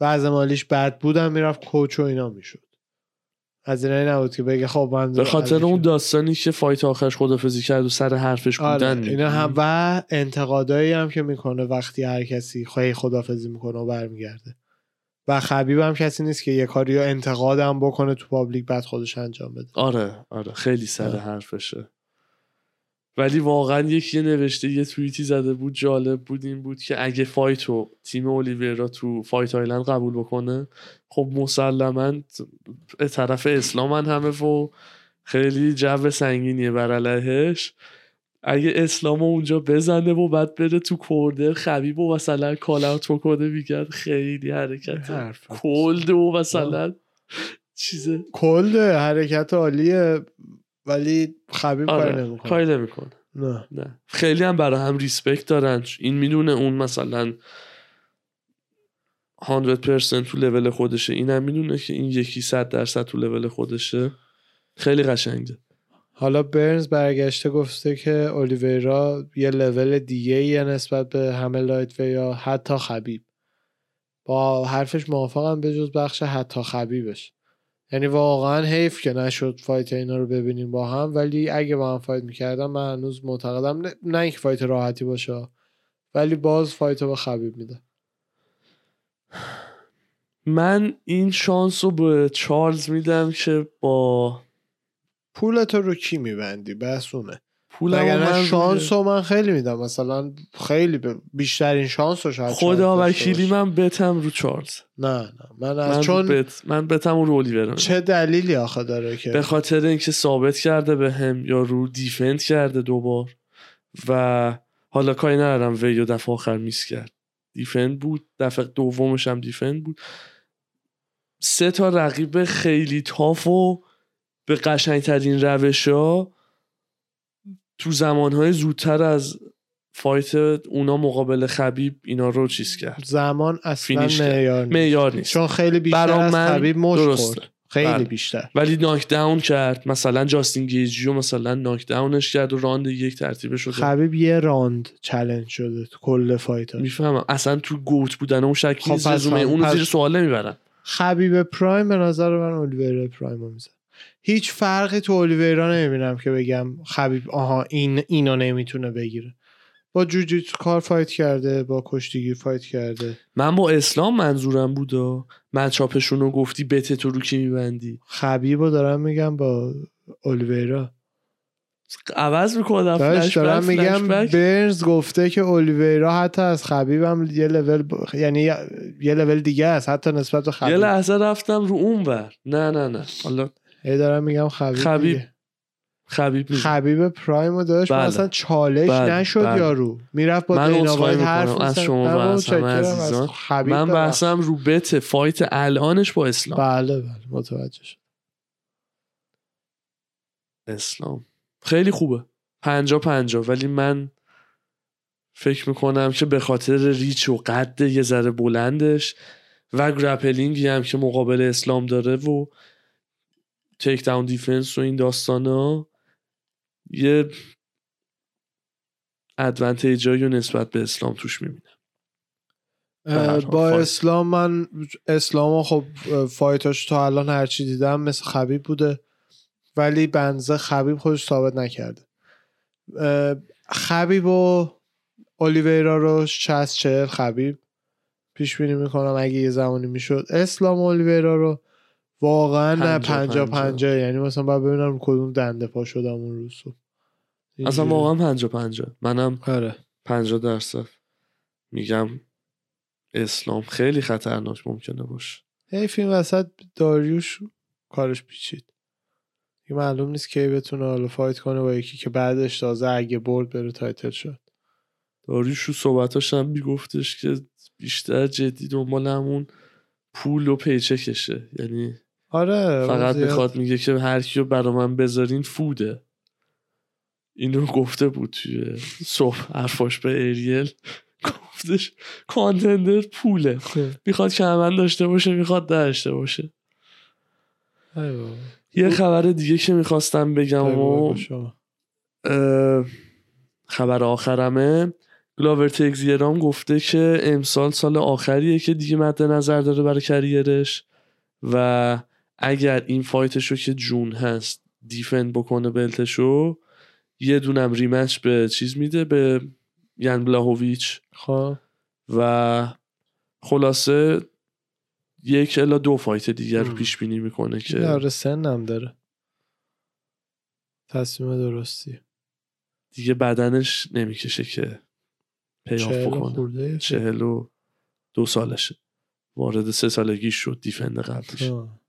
وضع مالیش بد بودم می‌رفت coach و اینا می‌شد. از اینایی نبود که بگه خب من به خاطر اون داستانی که fight آخرش خدافزی کرد و سر حرفش آره بودن اینا هم و انتقادایی هم که می‌کنه وقتی هر کسی خواهی خدافزی می‌کنه و برمیگرده. و خبیب هم کسی نیست که یه کاری رو انتقاد هم بکنه تو public بعد خودش انجام بده. آره آره خیلی سر آره. حرفشه. ولی واقعا یکی نوشته یه توییتی زده بود جالب بود این بود که اگه fight رو تیم اولیویرا تو Fight Island قبول بکنه خب مسلما طرف اسلام هم همه و خیلی جو سنگینیه بر علیهش. اگه اسلام رو اونجا بزنه و بعد بره تو corner خبیب و مثلا call out بکنه میگن خیلی حرکت cold و مثلا چیزه. cold حرکت عالیه ولی خبیب کاری آره نمی‌کنه. کاری نمی‌کنه. نه. نه. خیلی هم برای هم respect دارن. این می‌دونه اون مثلا 100% تو لول خودشه. این هم می‌دونه که این یکی صد درصد تو لول خودشه. خیلی قشنگه. حالا برنز برگشته گفته که اولیویرا یه لول دیگه یه نسبت به همه light یا حتی خبیب. با حرفش موافقم به جز بخش حتی خبیبش. یعنی واقعا حیف که نشد fight اینا رو ببینیم با هم ولی اگه با هم fight می‌کردم من هنوز معتقدم نه, نه اینکه fight راحتی باشه ولی باز fight رو به خبیب میده من این شانس رو به چارلز میدم که با پولتو رو کی میبندی؟ وگرنه من شانس رو من خیلی میدم. مثلا خیلی ب- بیشترین شانس رو شاید خدا وکیلی. من بتم رو چارلز. نه نه. من از من چون بت من بتم رو اولیور چه دلیلی آخه داره که؟ به خاطر اینکه ثابت کرده به هم یا رو دیفند کرده دوبار و حالا کاری ندارم وی و دفعه آخر میس کرد. دیفند بود دفعه دومش هم دیفند بود. سه تا رقیب خیلی تاف و به قشنگترین روش ها تو زمانهای زودتر از fight اونا مقابل خبیب اینا رو چیز کرد. زمان اصلا. معیار نیست. نیست. چون خیلی بیشتر از خبیب درسته. خورد. خیلی بله. بیشتر. ولی knock down کرد. مثلا جاستین گیجیو مثلا knock down ش کرد و round یک ترتیبه شده خبیب یه round challenge شده تو کل fight می‌فهمم. اصلا تو GOAT بودن اون شک خب نیست رزومه اونو پس- زیر سوال نمی‌برن خبیب prime به نظر من اولیویرا prime رو میزن هیچ فرقی تو اولیویرا نمی‌بینم که بگم خبیب آها این اینو نمی‌تونه بگیره. با جوجیتسو کار فایت کرده با کشتیگیر فایت کرده. من با اسلام منظورم بودا من چاپشون رو گفتی بته تو رو کی میبندی؟ خبیب رو دارم میگم با اولیویرا. عوض می‌کنم داشت دارم میگم برنز گفته که اولیویرا حتی از خبیب هم یه لول ب... یعنی یه لول دیگه است حتی نسبت به خبیب. یه لحظه رفتم رو اون بر نه نه نه. حالا هی دارم میگم خبیب خبیب دیگه. خبیب. خبیب پرایم رو داشت بله. اصلا چالش بله. نشد بله. یارو می‌رفت با من دینا وایت حرف از. شما و از همه عزیزان. خبیب من. بحثم رو بت فایت الانش با اسلام بله بله متوجه شد اسلام خیلی خوبه پنجا پنجا ولی من فکر می‌کنم که به خاطر ریچ و قد یه ذره بلندش و grappling ی هم که مقابل اسلام داره و takedown defense و این داستان ها یه advantage ایی رو نسبت به اسلام توش می‌بینم. با فایت. اسلام من اسلام خب fight اش تا الان هرچی دیدم مثل خبیب بوده ولی بنزه خبیب خودش ثابت نکرده. خبیب و اولیویرا رو 60 40 خبیب پیش بینی می‌کنم اگه یه زمانی می‌شد. اسلام و اولیویرا رو واقعا نه پنجا پنجا یعنی مثلا باید ببینم کدوم دنده پا شدم اون روز. اصلا اینجوری. واقعا پنجا پنجا منم آره. پنجا درصد. میگم اسلام خیلی خطرناک ممکنه باشه. حیف این وسط داریوش کارش پیچید. دیگه معلوم نیست کی بتونه حالا fight کنه با یکی که بعدش تازه اگه برد بره title shot. داریوش رو صحبتاش هم میگفتش که بیشتر جدی دنبال همون پول و پیچکشه. یعنی آره فقط. می‌خواد میگه که هر کیو برا من بذارین فوده. اینو گفته بود توی صبح حرفاش به اریل گفتش کانتندر پوله. می‌خواد که من داشته باشه می‌خواد داشته باشه. یه خبر دیگه که می‌خواستم بگم و خبر آخرمه. گلاور تشیرام گفته که امسال سال آخریه که دیگه مد نظر داره برای career ش و اگر این fight شو که جون هست defend بکنه belt شو یه دونم rematch به چیز میده به یان بلاهویچ خب. و خلاصه یک الا دو fight دیگر رو. پیش بینی می‌کنه که آره سنم داره. تصمیم درستی. دیگه بدنش نمی‌کشه که پیاف بکنه. چهل و دو سالشه. وارد سه سالگی شد دیفند قبلش. آه.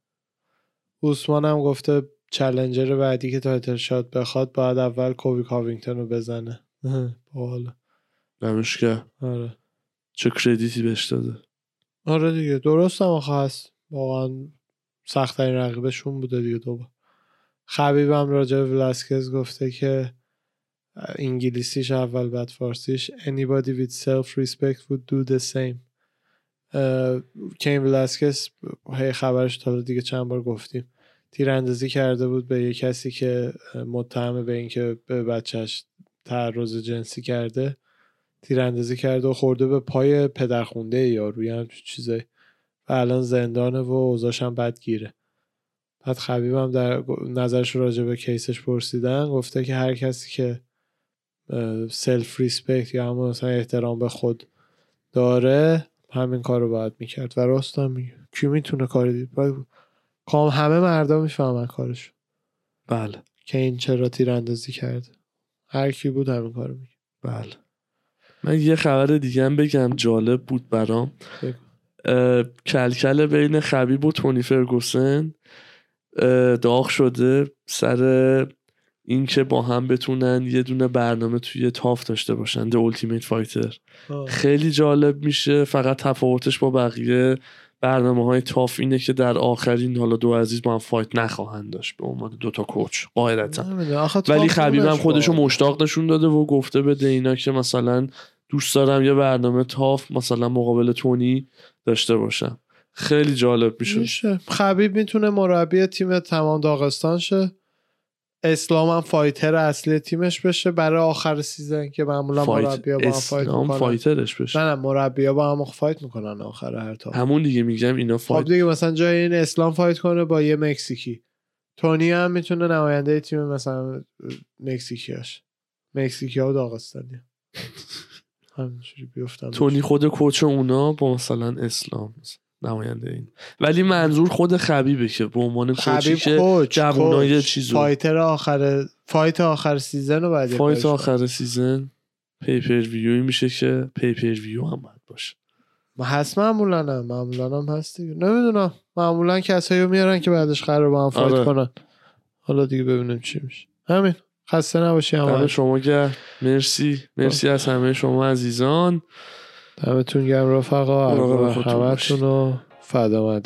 اوسمان هم گفته چلنجر بعدی که تایتل شات بخواد باید اول کوبی کاوینگتون رو بزنه. باحاله. نمیش که. آره. چه کردیتی بهش داده؟ آره دیگه. درست هم هست. واقعا سختترین رقیبشون بوده دیگه دوبار خبیب هم راجع ولاسکز گفته که انگلیسیش اول بعد فارسیش. Anybody with self respect would do the same. کین ولاسکز هی خبرش تا دیگه چند بار گفتیم. تیراندازی کرده بود به یه کسی که متهم به اینکه به بچهش تعرض جنسی کرده. تیراندازی کرده و خورده به پای پدرخونده یارو یه همچین چیزایی و الان زندانه و اوضاعش هم بدگیره بعد خبیب هم در نظرش راجع به case ش پرسیدن گفته که هر کسی که self respect یا همون مثلا احترام به خود داره همین کار رو باید می‌کرد و راست هم میگه. کی می‌تونه کاری دید؟ کام همه مردا می‌فهمن کارش بله. که این چرا تیراندازی کرده. هر کی بود همین کارو میگه بله. من یه خبر دیگه هم بگم جالب بود برام. کلکل بین خبیب و تونی فرگوسن داغ شده سر اینکه با هم بتونن یه دونه برنامه توی تاف داشته باشن The Ultimate Fighter. خیلی جالب میشه فقط تفاوتش با بقیه برنامه های تاف اینه که در آخرین حالا دو عزیز با هم فایت نخواهند داشت به عنوان دوتا کوچ قاعدتا. ولی خبیب هم خودش خودشو مشتاق نشون داده و گفته به دینا که مثلا دوست دارم یه برنامه TUF مثلا مقابل تونی داشته باشم. خیلی جالب میشه. میشه. خبیب می‌تونه مربی تیم تمام داغستان شه. اسلام هم fighter اصلی تیمش بشه برای آخر season که معمولا fight مربی با هم fight اسلام می‌کنن. fighter ش بشه. نه نه مربی با هم fight می‌کنن آخر هر تا همون دیگه میگم اینا خب fight دیگه مثلا جای این اسلام fight کنه با یه مکزیکی. تونی هم می‌تونه نماینده تیم مثلا مکزیکیاش مکزیکی ها و داغستانی همینجوری بیفتن تونی خود coach اونا با مثلا اسلام. نماینده این. ولی منظور خود خبیبه که به عنوان coach ی که جوانای coach. چیزو. fighter آخر fight آخر season رو بعد fight آخر season pay-per-view ی میشه که pay-per-view هم باید باشه. کنه. هست معمولا هم معمولا هم هست دیگه. نمی‌دونم. معمولا کسایی رو میارن که بعدش قرار با هم fight آره. کنن. حالا دیگه ببینیم چی میشه. همین. خسته نباشی همه. شما گرم. مرسی. مرسی از همه شما عزیزان. دمتون گرم رفقا. مراقب خودتون همتون رو فدا